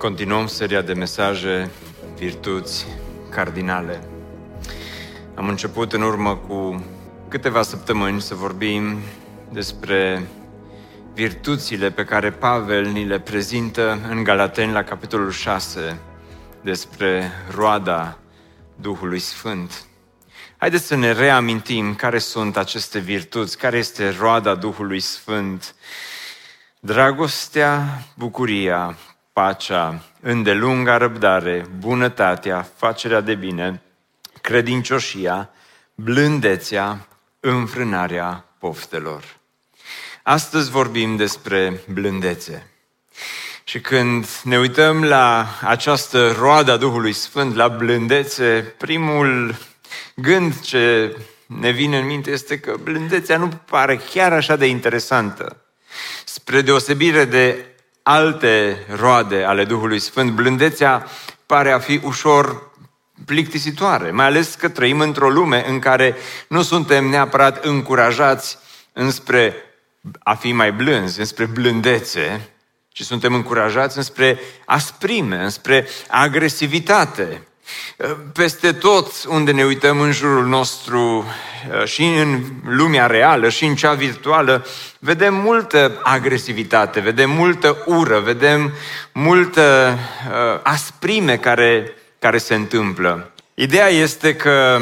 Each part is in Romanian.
Continuăm seria de mesaje Virtuți Cardinale. Am început în urmă cu câteva săptămâni să vorbim despre virtuțile pe care Pavel ni le prezintă în Galateni la capitolul 6 despre roada Duhului Sfânt. Haideți să ne reamintim care sunt aceste virtuți, care este roada Duhului Sfânt. Dragostea, bucuria, pacea, îndelunga răbdare, bunătatea, facerea de bine, credincioșia, blândețea, înfrânarea poftelor. Astăzi vorbim despre blândețe. Și când ne uităm la această roadă a Duhului Sfânt, la blândețe, primul gând ce ne vine în minte este că blândețea nu pare chiar așa de interesantă. Spre deosebire de alte roade ale Duhului Sfânt, blândețea pare a fi ușor plictisitoare, mai ales că trăim într-o lume în care nu suntem neapărat încurajați înspre a fi mai blânzi, înspre blândețe, ci suntem încurajați înspre asprime, înspre agresivitate. Peste tot unde ne uităm în jurul nostru și în lumea reală și în cea virtuală, vedem multă agresivitate, vedem multă ură, vedem multă uh, asprime care, care se întâmplă. Ideea este că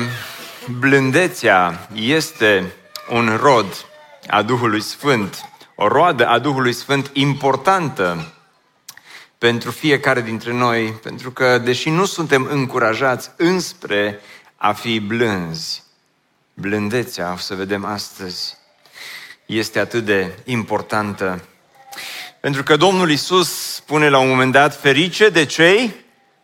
blândețea este un rod a Duhului Sfânt, o roadă a Duhului Sfânt importantă pentru fiecare dintre noi, pentru că, deși nu suntem încurajați înspre a fi blânzi, blândețea, o să vedem astăzi, este atât de importantă. Pentru că Domnul Isus spune la un moment dat, ferice de cei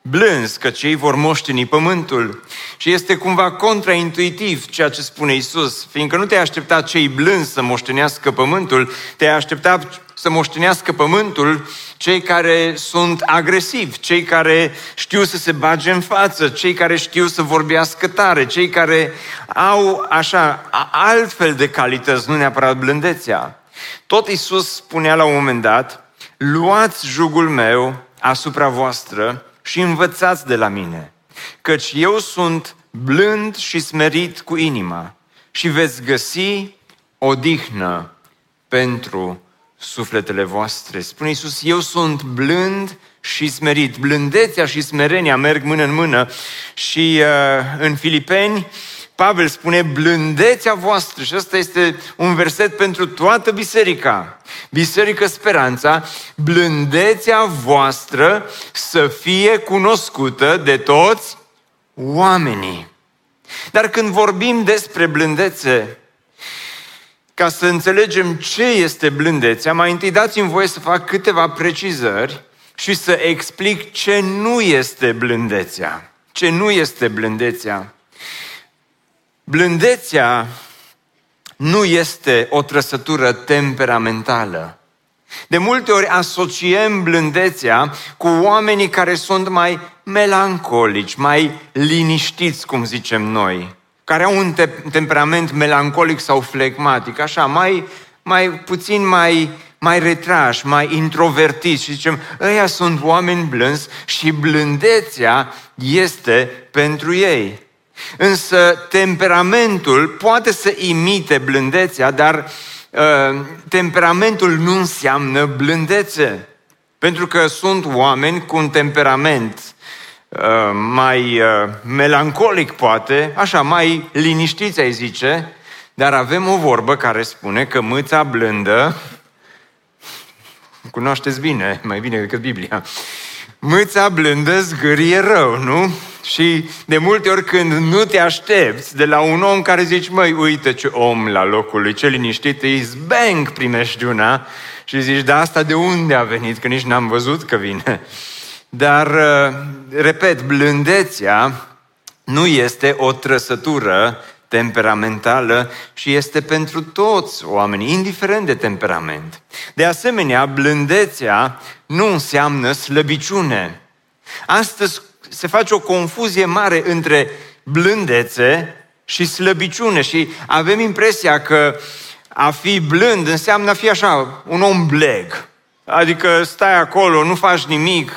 blânzi, că cei vor moșteni pământul. Și este cumva contraintuitiv ceea ce spune Isus, fiindcă nu te-ai aștepta cei blânzi să moștenească pământul, te-ai aștepta să moștenească pământul cei care sunt agresivi, cei care știu să se bage în față, cei care știu să vorbească tare, cei care au așa altfel de calități, nu neapărat blândețea. Tot Isus spunea la un moment dat, luați jugul meu asupra voastră și învățați de la mine, căci eu sunt blând și smerit cu inima și veți găsi odihnă pentru sufletele voastre. Spune Iisus, eu sunt blând și smerit. Blândețea și smerenia merg mână în mână și uh, în Filipeni Pavel spune blândețea voastră și ăsta este un verset pentru toată biserica. Biserică Speranța, blândețea voastră să fie cunoscută de toți oamenii. Dar când vorbim despre blândețe, ca să înțelegem ce este blândețea, mai întâi dați-mi voie să fac câteva precizări și să explic ce nu este blândețea. Ce nu este blândețea. Blândețea nu este o trăsătură temperamentală. De multe ori asociem blândețea cu oamenii care sunt mai melancolici, mai liniștiți, cum zicem noi care au un te- temperament melancolic sau flegmatic, așa, mai, mai puțin mai, mai retrași, mai introvertiți și zicem, ăia sunt oameni blânzi și blândețea este pentru ei. Însă temperamentul poate să imite blândețea, dar uh, temperamentul nu înseamnă blândețe. Pentru că sunt oameni cu un temperament Uh, mai uh, melancolic poate, așa, mai liniștiți ai zice, dar avem o vorbă care spune că mâța blândă, cunoașteți bine, mai bine decât Biblia, mâța blândă zgârie rău, nu? Și de multe ori când nu te aștepți de la un om care zici, măi, uite ce om la locul lui, ce liniștit, îți bang primești una și zici, da, asta de unde a venit, că nici n-am văzut că vine. Dar, uh, repet, blândețea nu este o trăsătură temperamentală și este pentru toți oamenii, indiferent de temperament. De asemenea, blândețea nu înseamnă slăbiciune. Astăzi se face o confuzie mare între blândețe și slăbiciune și avem impresia că a fi blând înseamnă a fi așa, un om bleg. Adică stai acolo, nu faci nimic,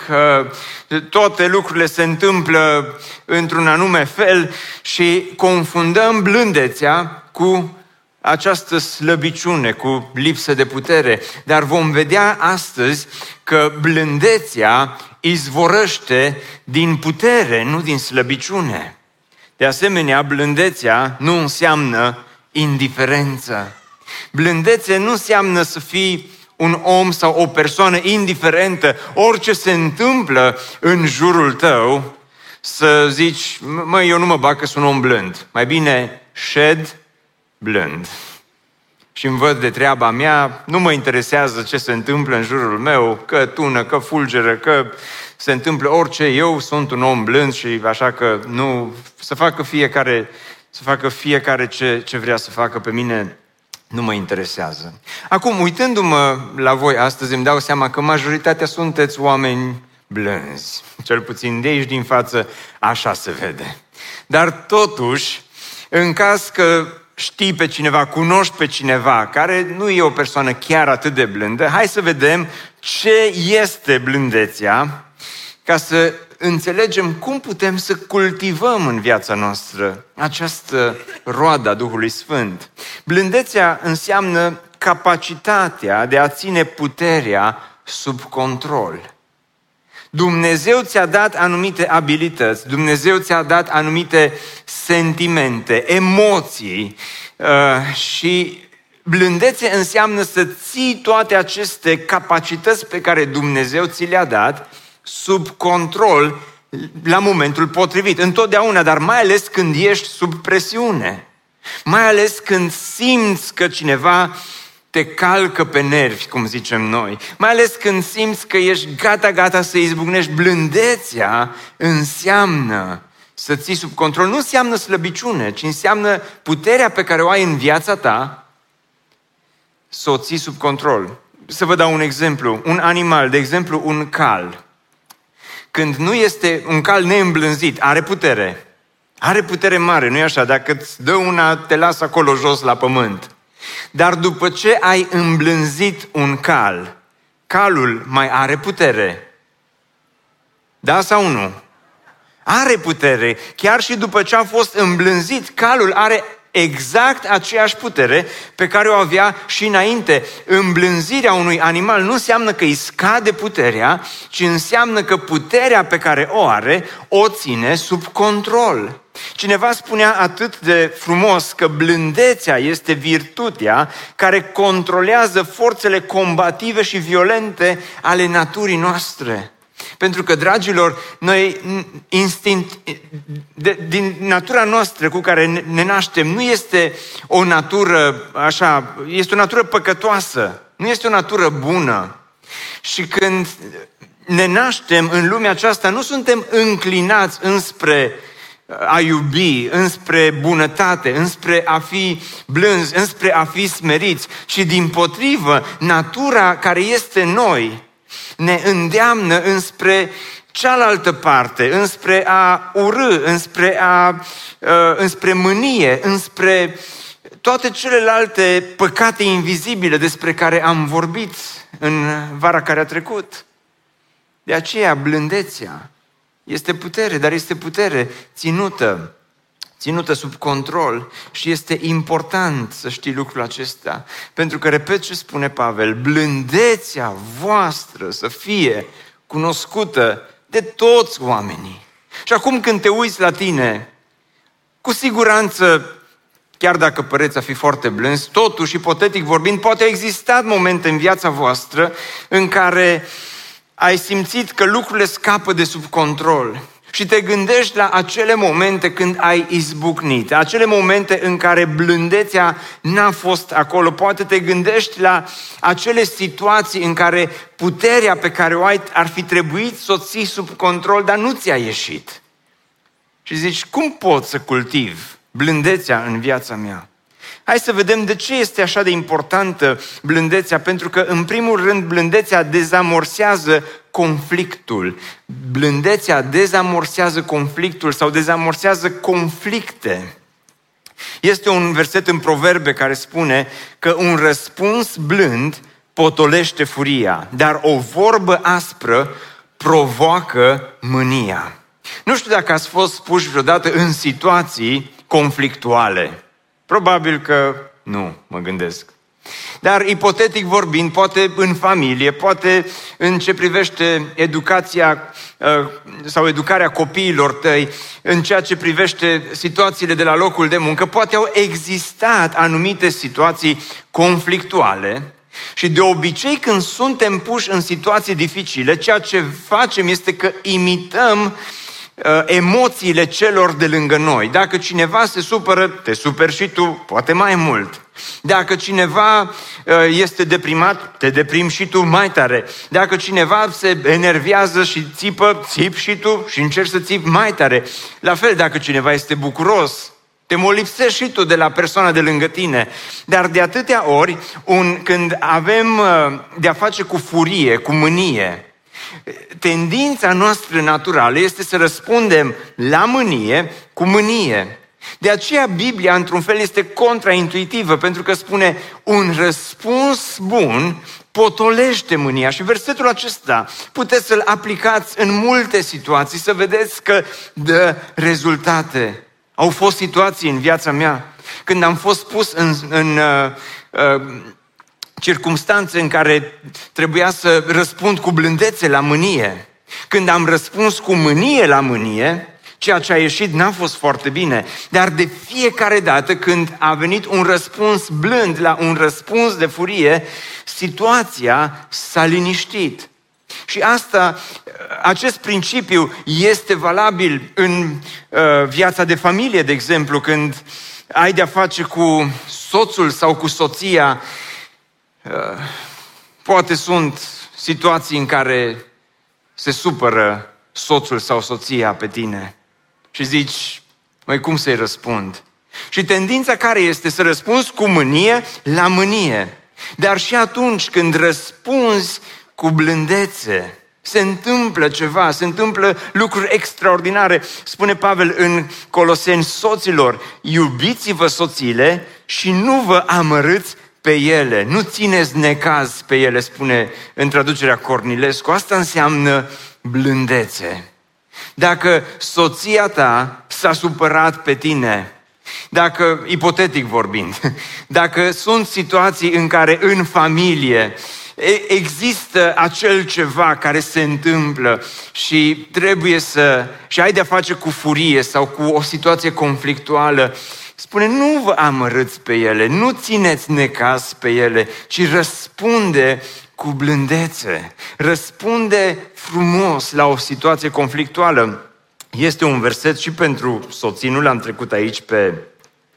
toate lucrurile se întâmplă într-un anume fel și confundăm blândețea cu această slăbiciune, cu lipsă de putere. Dar vom vedea astăzi că blândețea izvorăște din putere, nu din slăbiciune. De asemenea, blândețea nu înseamnă indiferență. Blândețe nu înseamnă să fii un om sau o persoană indiferentă, orice se întâmplă în jurul tău, să zici, măi, eu nu mă bag că sunt un om blând. Mai bine șed blând. Și îmi văd de treaba mea, nu mă interesează ce se întâmplă în jurul meu, că tună, că fulgeră, că se întâmplă orice, eu sunt un om blând și așa că nu, să facă fiecare, să facă fiecare ce, ce vrea să facă pe mine, nu mă interesează. Acum, uitându-mă la voi astăzi, îmi dau seama că majoritatea sunteți oameni blânzi. Cel puțin de aici din față, așa se vede. Dar totuși, în caz că știi pe cineva, cunoști pe cineva care nu e o persoană chiar atât de blândă, hai să vedem ce este blândețea ca să înțelegem cum putem să cultivăm în viața noastră această roadă a Duhului Sfânt. Blândețea înseamnă capacitatea de a ține puterea sub control. Dumnezeu ți-a dat anumite abilități, Dumnezeu ți-a dat anumite sentimente, emoții uh, și blândețe înseamnă să ții toate aceste capacități pe care Dumnezeu ți le-a dat sub control la momentul potrivit. Întotdeauna, dar mai ales când ești sub presiune. Mai ales când simți că cineva te calcă pe nervi, cum zicem noi. Mai ales când simți că ești gata, gata să izbucnești. Blândețea înseamnă să ții sub control. Nu înseamnă slăbiciune, ci înseamnă puterea pe care o ai în viața ta să o ții sub control. Să vă dau un exemplu. Un animal, de exemplu un cal. Când nu este un cal neîmblânzit, are putere. Are putere mare, nu-i așa? Dacă îți dă una, te lasă acolo jos la pământ. Dar după ce ai îmblânzit un cal, calul mai are putere. Da sau nu? Are putere. Chiar și după ce a fost îmblânzit, calul are exact aceeași putere pe care o avea și înainte. Îmblânzirea unui animal nu înseamnă că îi scade puterea, ci înseamnă că puterea pe care o are o ține sub control. Cineva spunea atât de frumos că blândețea este virtutea care controlează forțele combative și violente ale naturii noastre. Pentru că, dragilor, noi instinct, de, din natura noastră cu care ne naștem nu este o natură așa, este o natură păcătoasă, nu este o natură bună. Și când ne naștem în lumea aceasta, nu suntem înclinați înspre a iubi, înspre bunătate, înspre a fi blânzi, înspre a fi smeriți, și din potrivă, natura care este noi ne îndeamnă înspre cealaltă parte, înspre a urâ, înspre, a, uh, înspre mânie, înspre toate celelalte păcate invizibile despre care am vorbit în vara care a trecut. De aceea, blândețea este putere, dar este putere ținută, ținută sub control și este important să știi lucrul acesta. Pentru că, repet ce spune Pavel, blândețea voastră să fie cunoscută de toți oamenii. Și acum când te uiți la tine, cu siguranță, chiar dacă păreți a fi foarte blânzi, totuși, ipotetic vorbind, poate au existat momente în viața voastră în care ai simțit că lucrurile scapă de sub control și te gândești la acele momente când ai izbucnit, acele momente în care blândețea n-a fost acolo. Poate te gândești la acele situații în care puterea pe care o ai ar fi trebuit să o ții sub control, dar nu ți-a ieșit. Și zici, cum pot să cultiv blândețea în viața mea? Hai să vedem de ce este așa de importantă blândețea, pentru că, în primul rând, blândețea dezamorsează conflictul. Blândețea dezamorsează conflictul sau dezamorsează conflicte. Este un verset în proverbe care spune că un răspuns blând potolește furia, dar o vorbă aspră provoacă mânia. Nu știu dacă ați fost puși vreodată în situații conflictuale. Probabil că nu, mă gândesc. Dar ipotetic vorbind, poate în familie, poate în ce privește educația uh, sau educarea copiilor tăi, în ceea ce privește situațiile de la locul de muncă, poate au existat anumite situații conflictuale și de obicei când suntem puși în situații dificile, ceea ce facem este că imităm uh, Uh, emoțiile celor de lângă noi. Dacă cineva se supără, te superi și tu, poate mai mult. Dacă cineva uh, este deprimat, te deprimi și tu mai tare. Dacă cineva se enervează și țipă, țip și tu și încerci să țipi mai tare. La fel, dacă cineva este bucuros, te molipsești și tu de la persoana de lângă tine. Dar de atâtea ori, un, când avem uh, de-a face cu furie, cu mânie, Tendința noastră naturală este să răspundem la mânie cu mânie. De aceea Biblia, într-un fel, este contraintuitivă, pentru că spune un răspuns bun potolește mânia. Și versetul acesta puteți să-l aplicați în multe situații, să vedeți că dă rezultate. Au fost situații în viața mea când am fost pus în, în uh, uh, circumstanțe în care trebuia să răspund cu blândețe la mânie. Când am răspuns cu mânie la mânie, ceea ce a ieșit n-a fost foarte bine, dar de fiecare dată când a venit un răspuns blând la un răspuns de furie, situația s-a liniștit. Și asta, acest principiu este valabil în uh, viața de familie, de exemplu, când ai de-a face cu soțul sau cu soția Uh, poate sunt situații în care se supără soțul sau soția pe tine și zici, măi, cum să-i răspund? Și tendința care este să răspunzi cu mânie la mânie. Dar și atunci când răspunzi cu blândețe, se întâmplă ceva, se întâmplă lucruri extraordinare. Spune Pavel în Coloseni, soților, iubiți-vă soțiile și nu vă amărâți pe ele, nu țineți necaz pe ele, spune în traducerea Cornilescu. Asta înseamnă blândețe. Dacă soția ta s-a supărat pe tine, dacă, ipotetic vorbind, dacă sunt situații în care în familie există acel ceva care se întâmplă și trebuie să, și ai de-a face cu furie sau cu o situație conflictuală, Spune, nu vă amărâți pe ele, nu țineți necas pe ele, ci răspunde cu blândețe, răspunde frumos la o situație conflictuală. Este un verset și pentru soții, nu l-am trecut aici pe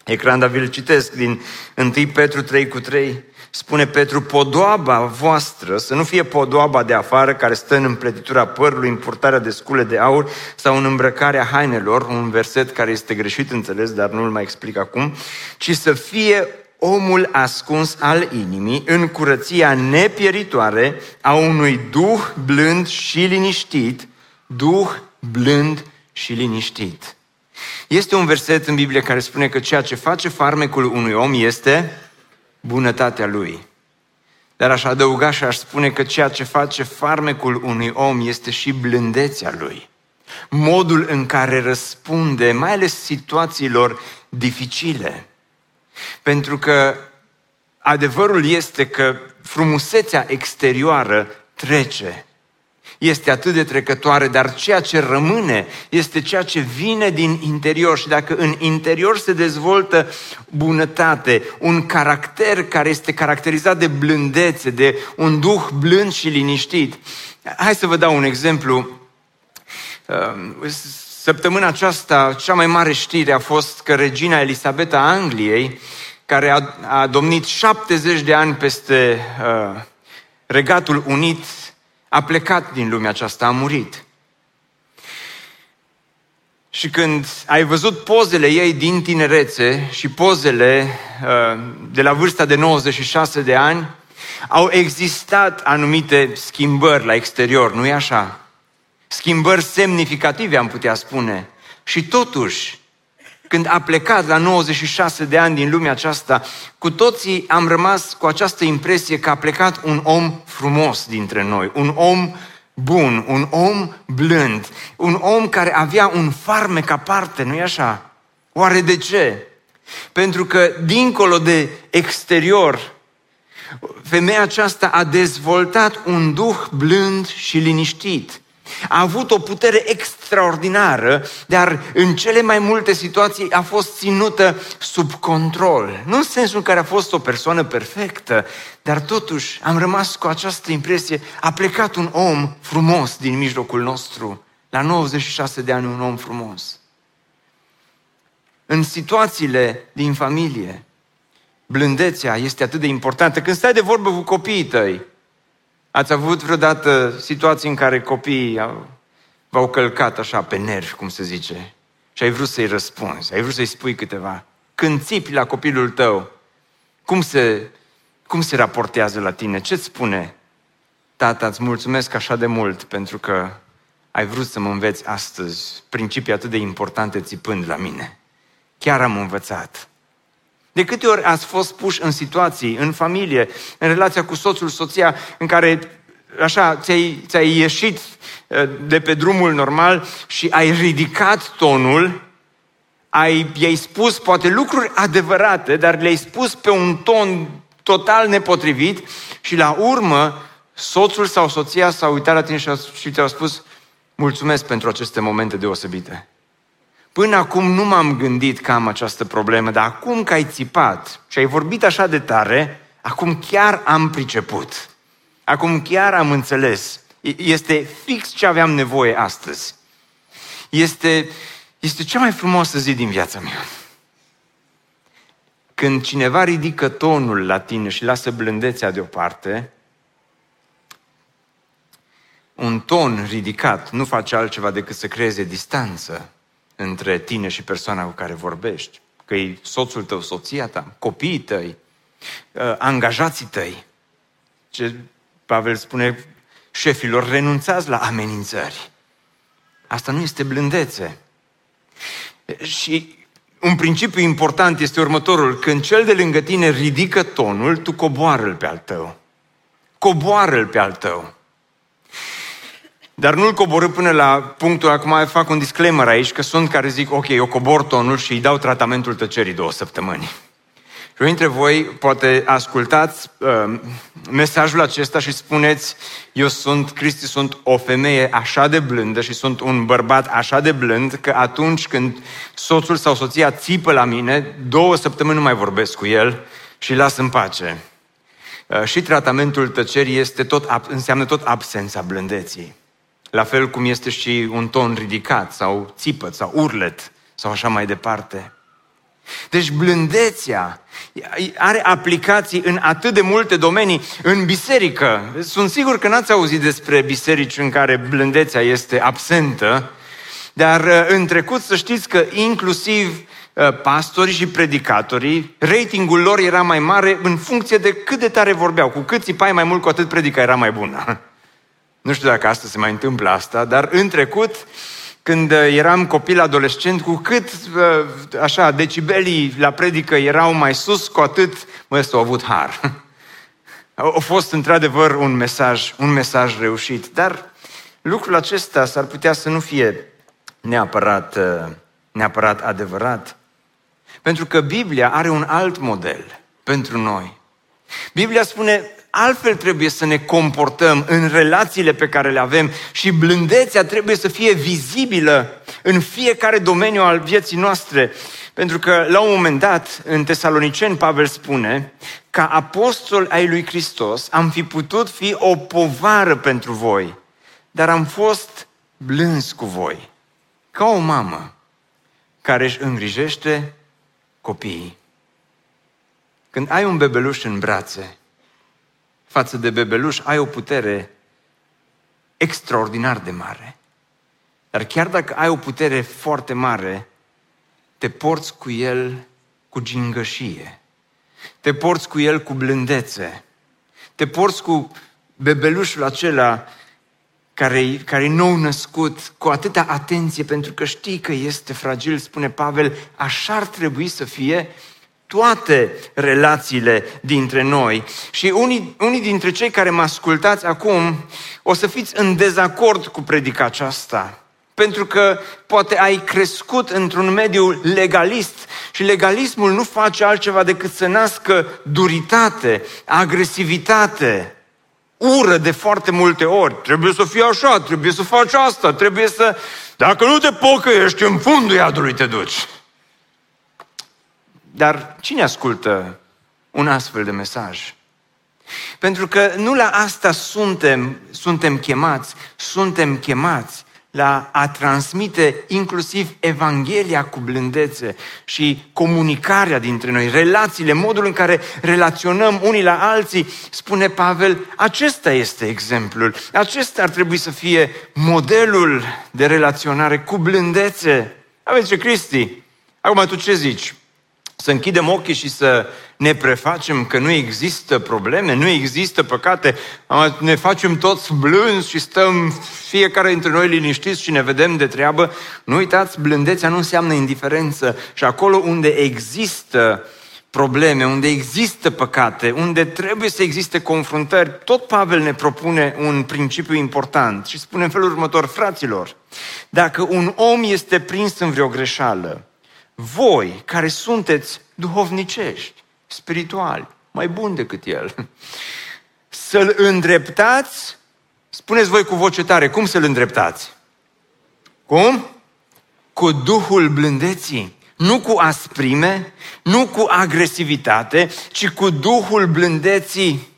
ecran, dar vi-l citesc din 1 Petru 3 cu 3 spune Petru, podoaba voastră să nu fie podoaba de afară care stă în împletitura părului, în purtarea de scule de aur sau în îmbrăcarea hainelor, un verset care este greșit înțeles, dar nu-l mai explic acum, ci să fie omul ascuns al inimii în curăția nepieritoare a unui duh blând și liniștit, duh blând și liniștit. Este un verset în Biblie care spune că ceea ce face farmecul unui om este bunătatea lui. Dar aș adăuga și aș spune că ceea ce face farmecul unui om este și blândețea lui. Modul în care răspunde, mai ales situațiilor dificile. Pentru că adevărul este că frumusețea exterioară trece, este atât de trecătoare, dar ceea ce rămâne este ceea ce vine din interior și dacă în interior se dezvoltă bunătate, un caracter care este caracterizat de blândețe, de un duh blând și liniștit. Hai să vă dau un exemplu. Săptămâna aceasta, cea mai mare știre a fost că regina Elisabeta a Angliei, care a, a domnit 70 de ani peste uh, Regatul Unit, a plecat din lumea aceasta, a murit. Și când ai văzut pozele ei din tinerețe și pozele uh, de la vârsta de 96 de ani, au existat anumite schimbări la exterior, nu-i așa? Schimbări semnificative, am putea spune. Și totuși, când a plecat la 96 de ani din lumea aceasta, cu toții am rămas cu această impresie că a plecat un om frumos dintre noi, un om bun, un om blând, un om care avea un farmec aparte, nu-i așa? Oare de ce? Pentru că, dincolo de exterior, femeia aceasta a dezvoltat un duh blând și liniștit. A avut o putere extraordinară, dar în cele mai multe situații a fost ținută sub control. Nu în sensul în care a fost o persoană perfectă, dar totuși am rămas cu această impresie, a plecat un om frumos din mijlocul nostru. La 96 de ani un om frumos. În situațiile din familie, blândețea este atât de importantă. Când stai de vorbă cu copiii tăi, Ați avut vreodată situații în care copiii v-au călcat așa pe nervi, cum se zice, și ai vrut să-i răspunzi, ai vrut să-i spui câteva. Când țipi la copilul tău, cum se, cum se raportează la tine? Ce-ți spune? Tata, îți mulțumesc așa de mult pentru că ai vrut să mă înveți astăzi principii atât de importante țipând la mine. Chiar am învățat. De câte ori ați fost puși în situații, în familie, în relația cu soțul, soția, în care așa ți-ai, ți-ai ieșit uh, de pe drumul normal și ai ridicat tonul, ai, i-ai spus poate lucruri adevărate, dar le-ai spus pe un ton total nepotrivit și la urmă soțul sau soția s-a uitat la tine și ți-au spus mulțumesc pentru aceste momente deosebite. Până acum nu m-am gândit că am această problemă, dar acum că ai țipat și ai vorbit așa de tare, acum chiar am priceput. Acum chiar am înțeles. Este fix ce aveam nevoie astăzi. Este, este cea mai frumoasă zi din viața mea. Când cineva ridică tonul la tine și lasă blândețea deoparte, un ton ridicat nu face altceva decât să creeze distanță între tine și persoana cu care vorbești, că e soțul tău, soția ta, copiii tăi, uh, angajații tăi. Ce Pavel spune șefilor, renunțați la amenințări. Asta nu este blândețe. Și un principiu important este următorul. Când cel de lângă tine ridică tonul, tu coboară-l pe al tău. Coboară-l pe al tău. Dar nu-l coborâ până la punctul, acum fac un disclaimer aici, că sunt care zic, ok, eu cobor tonul și îi dau tratamentul tăcerii două săptămâni. Și dintre voi poate ascultați uh, mesajul acesta și spuneți, eu sunt, Cristi, sunt o femeie așa de blândă și sunt un bărbat așa de blând că atunci când soțul sau soția țipă la mine, două săptămâni nu mai vorbesc cu el și las în pace. Uh, și tratamentul tăcerii este tot, înseamnă tot absența blândeții. La fel cum este și un ton ridicat sau țipăt sau urlet sau așa mai departe. Deci blândețea are aplicații în atât de multe domenii. În biserică, sunt sigur că n-ați auzit despre biserici în care blândețea este absentă, dar uh, în trecut să știți că inclusiv uh, pastorii și predicatorii, ratingul lor era mai mare în funcție de cât de tare vorbeau. Cu cât țipai mai mult, cu atât predica era mai bună. Nu știu dacă astăzi se mai întâmplă asta, dar în trecut, când uh, eram copil adolescent, cu cât uh, așa decibelii la predică erau mai sus, cu atât mă, au avut har. A fost într-adevăr un mesaj, un mesaj reușit, dar lucrul acesta s-ar putea să nu fie neapărat, uh, neapărat adevărat. Pentru că Biblia are un alt model pentru noi. Biblia spune, altfel trebuie să ne comportăm în relațiile pe care le avem și blândețea trebuie să fie vizibilă în fiecare domeniu al vieții noastre. Pentru că la un moment dat, în Tesaloniceni, Pavel spune, ca apostol ai lui Hristos am fi putut fi o povară pentru voi, dar am fost blânzi cu voi, ca o mamă care își îngrijește copiii. Când ai un bebeluș în brațe, față de bebeluș ai o putere extraordinar de mare. Dar chiar dacă ai o putere foarte mare, te porți cu el cu gingășie. Te porți cu el cu blândețe. Te porți cu bebelușul acela care, care e nou născut, cu atâta atenție, pentru că știi că este fragil, spune Pavel, așa ar trebui să fie toate relațiile dintre noi. Și unii, unii dintre cei care mă ascultați acum o să fiți în dezacord cu predica aceasta. Pentru că poate ai crescut într-un mediu legalist și legalismul nu face altceva decât să nască duritate, agresivitate, ură de foarte multe ori. Trebuie să fie așa, trebuie să faci asta, trebuie să... Dacă nu te pocăiești, în fundul iadului te duci. Dar cine ascultă un astfel de mesaj? Pentru că nu la asta suntem, suntem chemați, suntem chemați la a transmite inclusiv Evanghelia cu blândețe și comunicarea dintre noi, relațiile, modul în care relaționăm unii la alții, spune Pavel, acesta este exemplul, acesta ar trebui să fie modelul de relaționare cu blândețe. Aveți ce, Cristi? Acum tu ce zici? Să închidem ochii și să ne prefacem că nu există probleme, nu există păcate, ne facem toți blânzi și stăm fiecare dintre noi liniștiți și ne vedem de treabă. Nu uitați, blândețea nu înseamnă indiferență și acolo unde există probleme, unde există păcate, unde trebuie să existe confruntări, tot Pavel ne propune un principiu important și spune în felul următor, fraților, dacă un om este prins în vreo greșeală, voi care sunteți duhovnicești, spirituali, mai buni decât el, să-l îndreptați, spuneți voi cu voce tare, cum să-l îndreptați? Cum? Cu Duhul blândeții, nu cu asprime, nu cu agresivitate, ci cu Duhul blândeții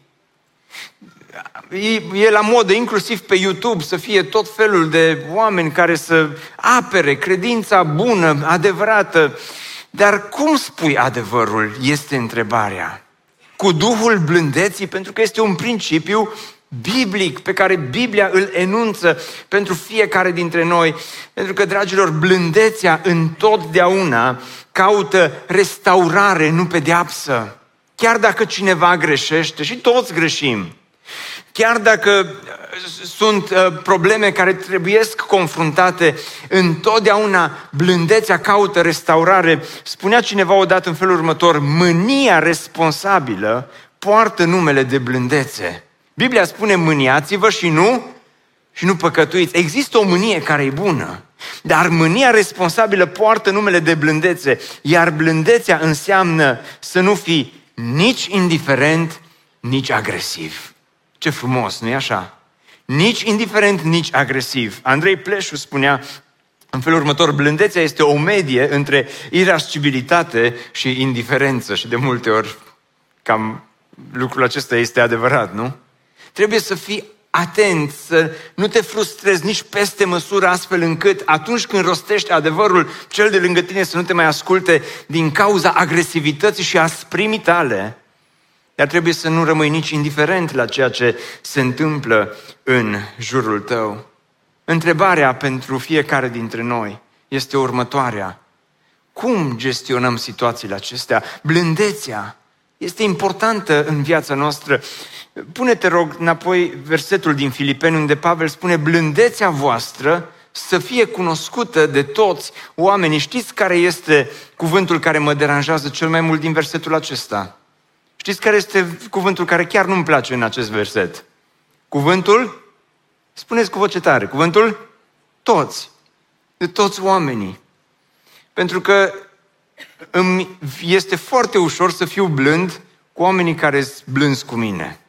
e, e la modă, inclusiv pe YouTube, să fie tot felul de oameni care să apere credința bună, adevărată. Dar cum spui adevărul, este întrebarea. Cu Duhul blândeții, pentru că este un principiu biblic pe care Biblia îl enunță pentru fiecare dintre noi. Pentru că, dragilor, blândețea întotdeauna caută restaurare, nu pedeapsă. Chiar dacă cineva greșește, și toți greșim, Chiar dacă uh, sunt uh, probleme care trebuiesc confruntate, întotdeauna blândețea caută restaurare. Spunea cineva odată în felul următor, mânia responsabilă poartă numele de blândețe. Biblia spune mâniați-vă și nu și nu păcătuiți. Există o mânie care e bună, dar mânia responsabilă poartă numele de blândețe, iar blândețea înseamnă să nu fii nici indiferent, nici agresiv. Ce frumos, nu-i așa? Nici indiferent, nici agresiv. Andrei Pleșu spunea în felul următor, blândețea este o medie între irascibilitate și indiferență și de multe ori cam lucrul acesta este adevărat, nu? Trebuie să fii atent, să nu te frustrezi nici peste măsură astfel încât atunci când rostești adevărul, cel de lângă tine să nu te mai asculte din cauza agresivității și asprimii tale, dar trebuie să nu rămâi nici indiferent la ceea ce se întâmplă în jurul tău. Întrebarea pentru fiecare dintre noi este următoarea. Cum gestionăm situațiile acestea? Blândețea este importantă în viața noastră. Pune-te, rog, înapoi versetul din Filipeni, unde Pavel spune, blândețea voastră să fie cunoscută de toți oamenii. Știți care este cuvântul care mă deranjează cel mai mult din versetul acesta? Știți care este cuvântul care chiar nu-mi place în acest verset? Cuvântul, spuneți cu voce tare, cuvântul toți, de toți oamenii. Pentru că îmi este foarte ușor să fiu blând cu oamenii care sunt blânzi cu mine.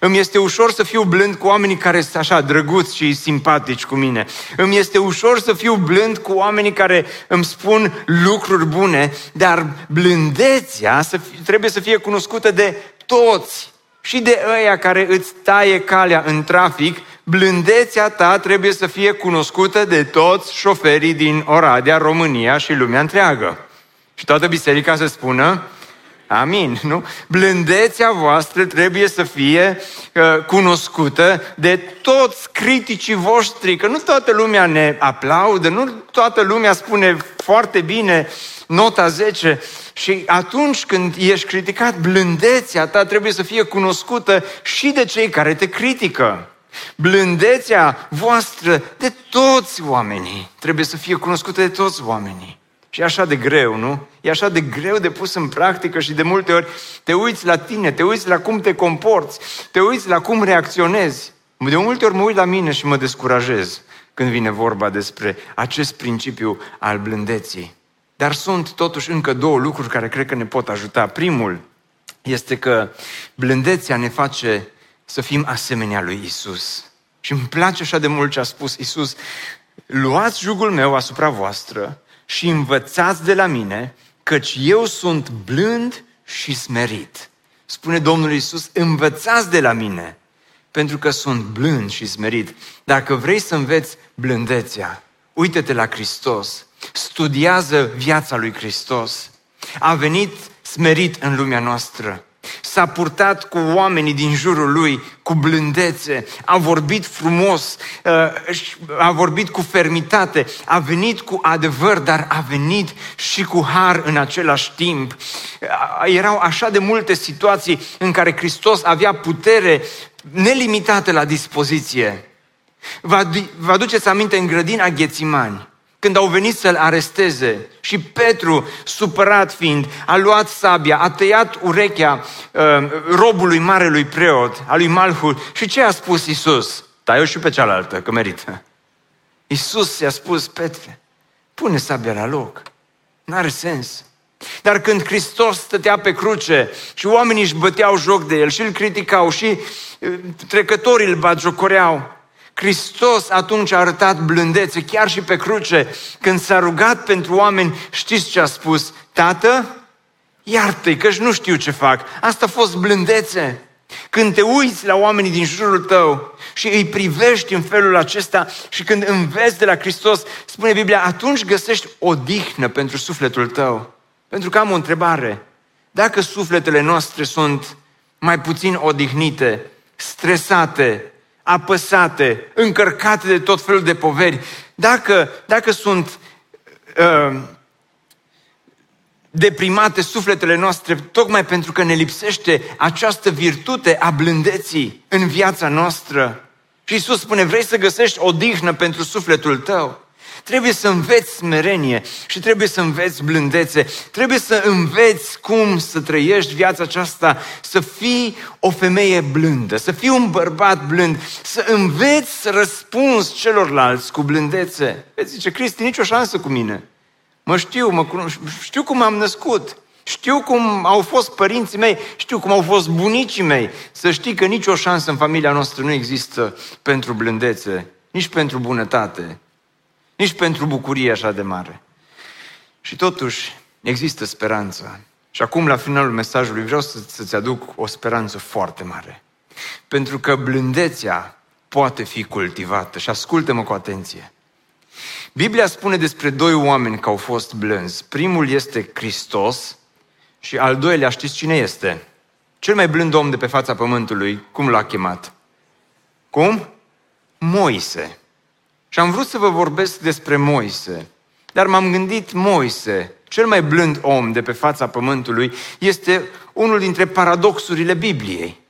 Îmi este ușor să fiu blând cu oamenii care sunt așa drăguți și simpatici cu mine. Îmi este ușor să fiu blând cu oamenii care îmi spun lucruri bune, dar blândețea să fie, trebuie să fie cunoscută de toți și de ăia care îți taie calea în trafic blândețea ta trebuie să fie cunoscută de toți șoferii din Oradea, România și lumea întreagă. Și toată biserica să spună, Amin, nu? Blândețea voastră trebuie să fie uh, cunoscută de toți criticii voștri, că nu toată lumea ne aplaudă, nu toată lumea spune foarte bine nota 10 și atunci când ești criticat, blândețea ta trebuie să fie cunoscută și de cei care te critică. Blândețea voastră de toți oamenii trebuie să fie cunoscută de toți oamenii. Și e așa de greu, nu? E așa de greu de pus în practică și de multe ori te uiți la tine, te uiți la cum te comporți, te uiți la cum reacționezi. De multe ori mă uit la mine și mă descurajez când vine vorba despre acest principiu al blândeții. Dar sunt totuși încă două lucruri care cred că ne pot ajuta. Primul este că blândețea ne face să fim asemenea lui Isus. Și îmi place așa de mult ce a spus Isus. Luați jugul meu asupra voastră și învățați de la mine, căci eu sunt blând și smerit. Spune Domnul Isus, învățați de la mine, pentru că sunt blând și smerit. Dacă vrei să înveți blândețea, uită-te la Hristos, studiază viața lui Hristos. A venit smerit în lumea noastră s-a purtat cu oamenii din jurul lui cu blândețe, a vorbit frumos, uh, a vorbit cu fermitate, a venit cu adevăr, dar a venit și cu har în același timp. Uh, erau așa de multe situații în care Hristos avea putere nelimitată la dispoziție. Vă aduceți aminte în grădina Ghețimani, când au venit să-l aresteze și Petru, supărat fiind, a luat sabia, a tăiat urechea uh, robului marelui preot, al lui Malhul și ce a spus Isus? Tai-o și pe cealaltă, că merită. Isus i-a spus, Petre, pune sabia la loc. N-are sens. Dar când Hristos stătea pe cruce și oamenii își băteau joc de el și îl criticau și uh, trecătorii îl batjocoreau, Hristos atunci a arătat blândețe, chiar și pe cruce, când s-a rugat pentru oameni, știți ce a spus? Tată, iartă-i, că nu știu ce fac. Asta a fost blândețe. Când te uiți la oamenii din jurul tău și îi privești în felul acesta și când înveți de la Hristos, spune Biblia, atunci găsești o dihnă pentru sufletul tău. Pentru că am o întrebare. Dacă sufletele noastre sunt mai puțin odihnite, stresate, apăsate, încărcate de tot felul de poveri, dacă, dacă sunt uh, deprimate sufletele noastre, tocmai pentru că ne lipsește această virtute a blândeții în viața noastră. Și Iisus spune, vrei să găsești odihnă pentru sufletul tău? Trebuie să înveți smerenie și trebuie să înveți blândețe. Trebuie să înveți cum să trăiești viața aceasta, să fii o femeie blândă, să fii un bărbat blând, să înveți să răspunzi celorlalți cu blândețe. Vezi, zice, Cristi, nicio șansă cu mine. Mă știu, mă cunosc, știu cum am născut. Știu cum au fost părinții mei, știu cum au fost bunicii mei. Să știi că nicio șansă în familia noastră nu există pentru blândețe, nici pentru bunătate, nici pentru bucurie așa de mare. Și totuși există speranță. Și acum, la finalul mesajului, vreau să, să-ți aduc o speranță foarte mare. Pentru că blândețea poate fi cultivată. Și ascultă-mă cu atenție. Biblia spune despre doi oameni că au fost blânzi. Primul este Hristos și al doilea știți cine este? Cel mai blând om de pe fața pământului, cum l-a chemat? Cum? Moise. Și am vrut să vă vorbesc despre Moise. Dar m-am gândit, Moise, cel mai blând om de pe fața pământului, este unul dintre paradoxurile Bibliei.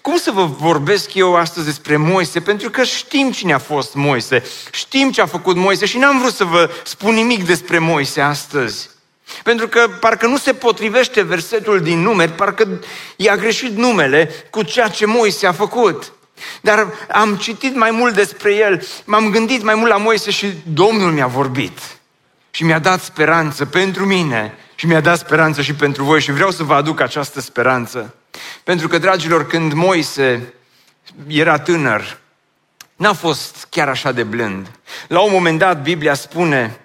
Cum să vă vorbesc eu astăzi despre Moise? Pentru că știm cine a fost Moise, știm ce a făcut Moise și n-am vrut să vă spun nimic despre Moise astăzi. Pentru că parcă nu se potrivește versetul din numeri, parcă i-a greșit numele cu ceea ce Moise a făcut. Dar am citit mai mult despre el, m-am gândit mai mult la Moise și Domnul mi-a vorbit. Și mi-a dat speranță pentru mine și mi-a dat speranță și pentru voi și vreau să vă aduc această speranță. Pentru că, dragilor, când Moise era tânăr, n-a fost chiar așa de blând. La un moment dat, Biblia spune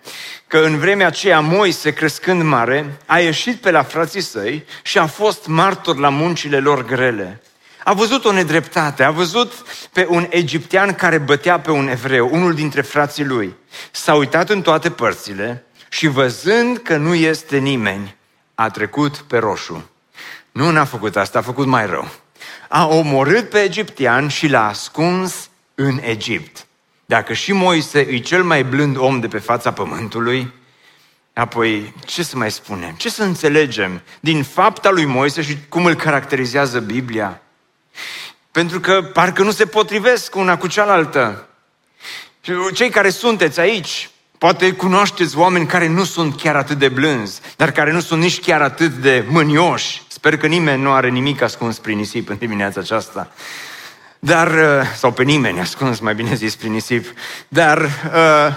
că în vremea aceea Moise, crescând mare, a ieșit pe la frații săi și a fost martor la muncile lor grele A văzut o nedreptate, a văzut pe un egiptean care bătea pe un evreu, unul dintre frații lui. S-a uitat în toate părțile și văzând că nu este nimeni, a trecut pe roșu. Nu n-a făcut asta, a făcut mai rău. A omorât pe egiptean și l-a ascuns în Egipt. Dacă și Moise e cel mai blând om de pe fața pământului, apoi ce să mai spunem? Ce să înțelegem din fapta lui Moise și cum îl caracterizează Biblia? Pentru că parcă nu se potrivesc una cu cealaltă. Cei care sunteți aici, poate cunoașteți oameni care nu sunt chiar atât de blânzi, dar care nu sunt nici chiar atât de mânioși. Sper că nimeni nu are nimic ascuns prin nisip în dimineața aceasta. Dar, uh, sau pe nimeni ascuns, mai bine zis, prin nisip. Dar uh,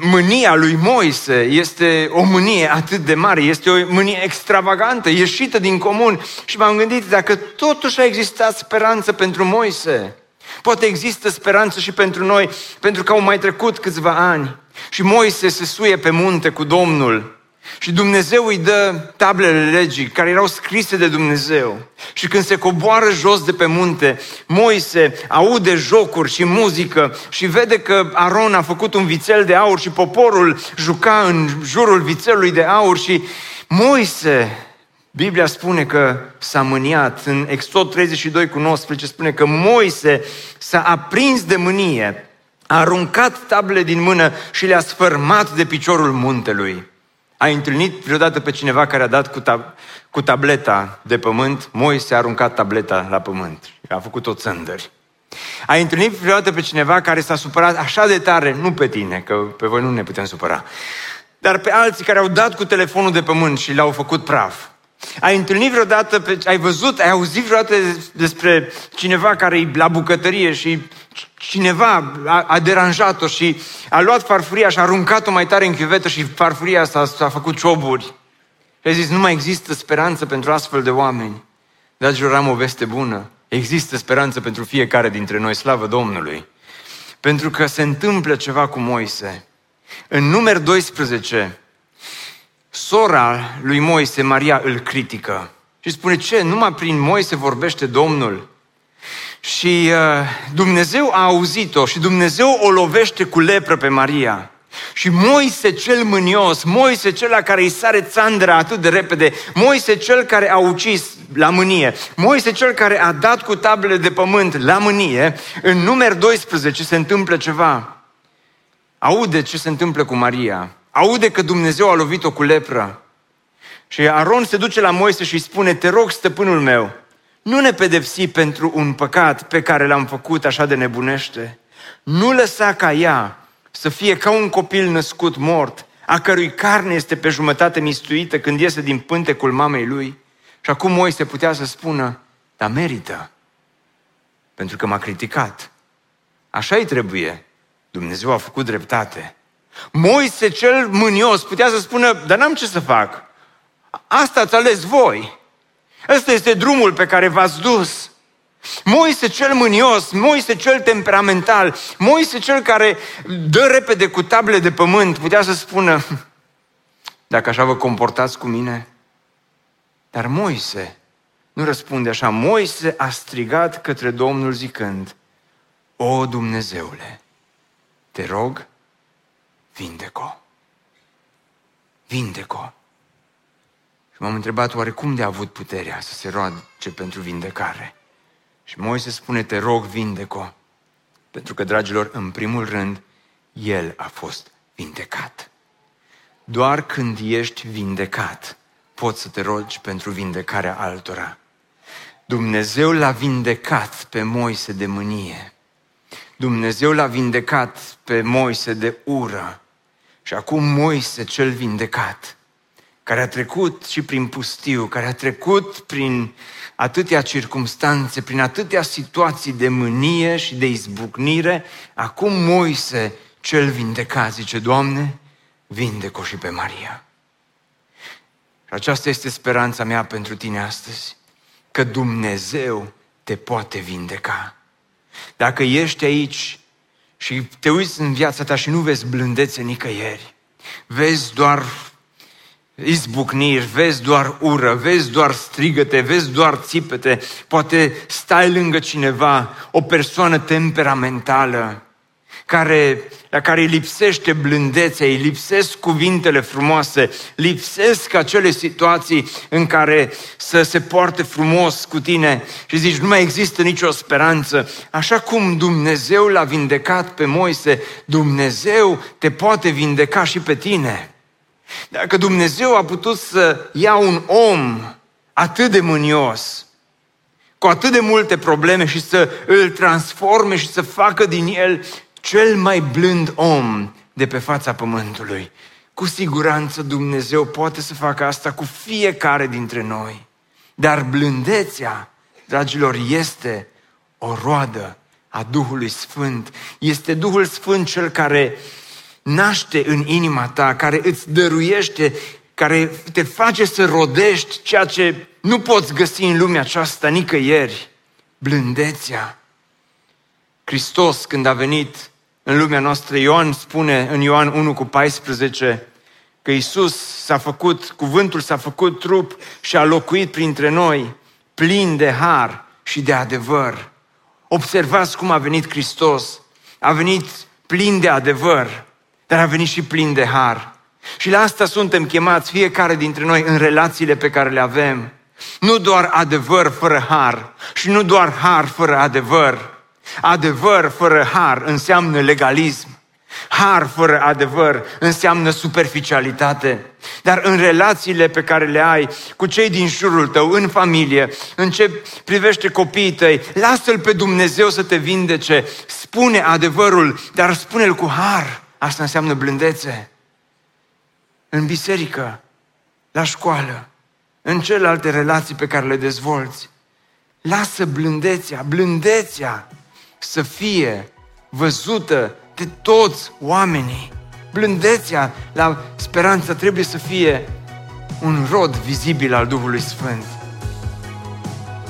mânia lui Moise este o mânie atât de mare, este o mânie extravagantă, ieșită din comun. Și m-am gândit, dacă totuși a existat speranță pentru Moise, poate există speranță și pentru noi, pentru că au mai trecut câțiva ani. Și Moise se suie pe munte cu Domnul și Dumnezeu îi dă tablele legii care erau scrise de Dumnezeu. Și când se coboară jos de pe munte, Moise aude jocuri și muzică și vede că Aron a făcut un vițel de aur și poporul juca în jurul vițelului de aur și Moise, Biblia spune că s-a mâniat. În Exod 32 cu 19 spune că Moise s-a aprins de mânie, a aruncat tablele din mână și le-a sfărmat de piciorul muntelui. Ai întâlnit vreodată pe cineva care a dat cu, tab- cu tableta de pământ? Moise a aruncat tableta la pământ. A făcut o țândări. Ai întâlnit vreodată pe cineva care s-a supărat așa de tare, nu pe tine, că pe voi nu ne putem supăra, dar pe alții care au dat cu telefonul de pământ și l-au făcut praf. Ai întâlnit vreodată, pe, ai văzut, ai auzit vreodată despre cineva care e la bucătărie și cineva a, a deranjat-o și a luat farfuria și a aruncat-o mai tare în chiuvetă și farfuria s-a, s-a făcut cioburi. Și a zis, nu mai există speranță pentru astfel de oameni. Dragilor, am o veste bună. Există speranță pentru fiecare dintre noi, slavă Domnului. Pentru că se întâmplă ceva cu Moise. În număr 12, sora lui Moise, Maria, îl critică. Și spune, ce, numai prin Moise vorbește Domnul? Și uh, Dumnezeu a auzit-o și Dumnezeu o lovește cu lepră pe Maria. Și Moise cel mânios, Moise cel la care îi sare țandra atât de repede, Moise cel care a ucis la mânie, Moise cel care a dat cu tablele de pământ la mânie, în număr 12 se întâmplă ceva. Aude ce se întâmplă cu Maria. Aude că Dumnezeu a lovit-o cu lepră. Și Aron se duce la Moise și îi spune, te rog, stăpânul meu, nu ne pedepsi pentru un păcat pe care l-am făcut așa de nebunește. Nu lăsa ca ea să fie ca un copil născut mort, a cărui carne este pe jumătate mistuită când iese din pântecul mamei lui. Și acum Moise putea să spună, dar merită, pentru că m-a criticat. Așa îi trebuie. Dumnezeu a făcut dreptate. Moise cel mânios putea să spună, dar n-am ce să fac. Asta ați ales voi. Ăsta este drumul pe care v-ați dus. Moise cel mânios, Moise cel temperamental, Moise cel care dă repede cu table de pământ, putea să spună, dacă așa vă comportați cu mine. Dar Moise nu răspunde așa. Moise a strigat către Domnul zicând, O Dumnezeule, te rog, vindeco. Vindeco. Și m-am întrebat oare cum de a avut puterea să se roage pentru vindecare. Și Moise spune, te rog, vindeco. Pentru că, dragilor, în primul rând, el a fost vindecat. Doar când ești vindecat, poți să te rogi pentru vindecarea altora. Dumnezeu l-a vindecat pe Moise de mânie. Dumnezeu l-a vindecat pe Moise de ură. Și acum Moise cel vindecat care a trecut și prin pustiu, care a trecut prin atâtea circumstanțe, prin atâtea situații de mânie și de izbucnire, acum Moise, cel vindecat, zice, Doamne, vindecă și pe Maria. Și aceasta este speranța mea pentru tine astăzi, că Dumnezeu te poate vindeca. Dacă ești aici și te uiți în viața ta și nu vezi blândețe nicăieri, vezi doar izbucniri, vezi doar ură, vezi doar strigăte, vezi doar țipete, poate stai lângă cineva, o persoană temperamentală, care, la care îi lipsește blândețea, îi lipsesc cuvintele frumoase, lipsesc acele situații în care să se poarte frumos cu tine și zici, nu mai există nicio speranță. Așa cum Dumnezeu l-a vindecat pe Moise, Dumnezeu te poate vindeca și pe tine. Dacă Dumnezeu a putut să ia un om atât de mânios, cu atât de multe probleme și să îl transforme și să facă din el cel mai blând om de pe fața pământului. Cu siguranță Dumnezeu poate să facă asta cu fiecare dintre noi. Dar blândețea, dragilor, este o roadă a Duhului Sfânt. Este Duhul Sfânt cel care naște în inima ta, care îți dăruiește, care te face să rodești ceea ce nu poți găsi în lumea aceasta nicăieri. Blândețea. Hristos, când a venit în lumea noastră, Ioan spune în Ioan 1 cu 14 că Isus s-a făcut, cuvântul s-a făcut trup și a locuit printre noi, plin de har și de adevăr. Observați cum a venit Hristos. A venit plin de adevăr dar a venit și plin de har. Și la asta suntem chemați fiecare dintre noi în relațiile pe care le avem. Nu doar adevăr fără har și nu doar har fără adevăr. Adevăr fără har înseamnă legalism. Har fără adevăr înseamnă superficialitate. Dar în relațiile pe care le ai cu cei din jurul tău, în familie, în ce privește copiii tăi, lasă-L pe Dumnezeu să te vindece. Spune adevărul, dar spune-L cu har. Asta înseamnă blândețe. În biserică, la școală, în celelalte relații pe care le dezvolți. Lasă blândețea, blândețea să fie văzută de toți oamenii. Blândețea la speranță trebuie să fie un rod vizibil al Duhului Sfânt.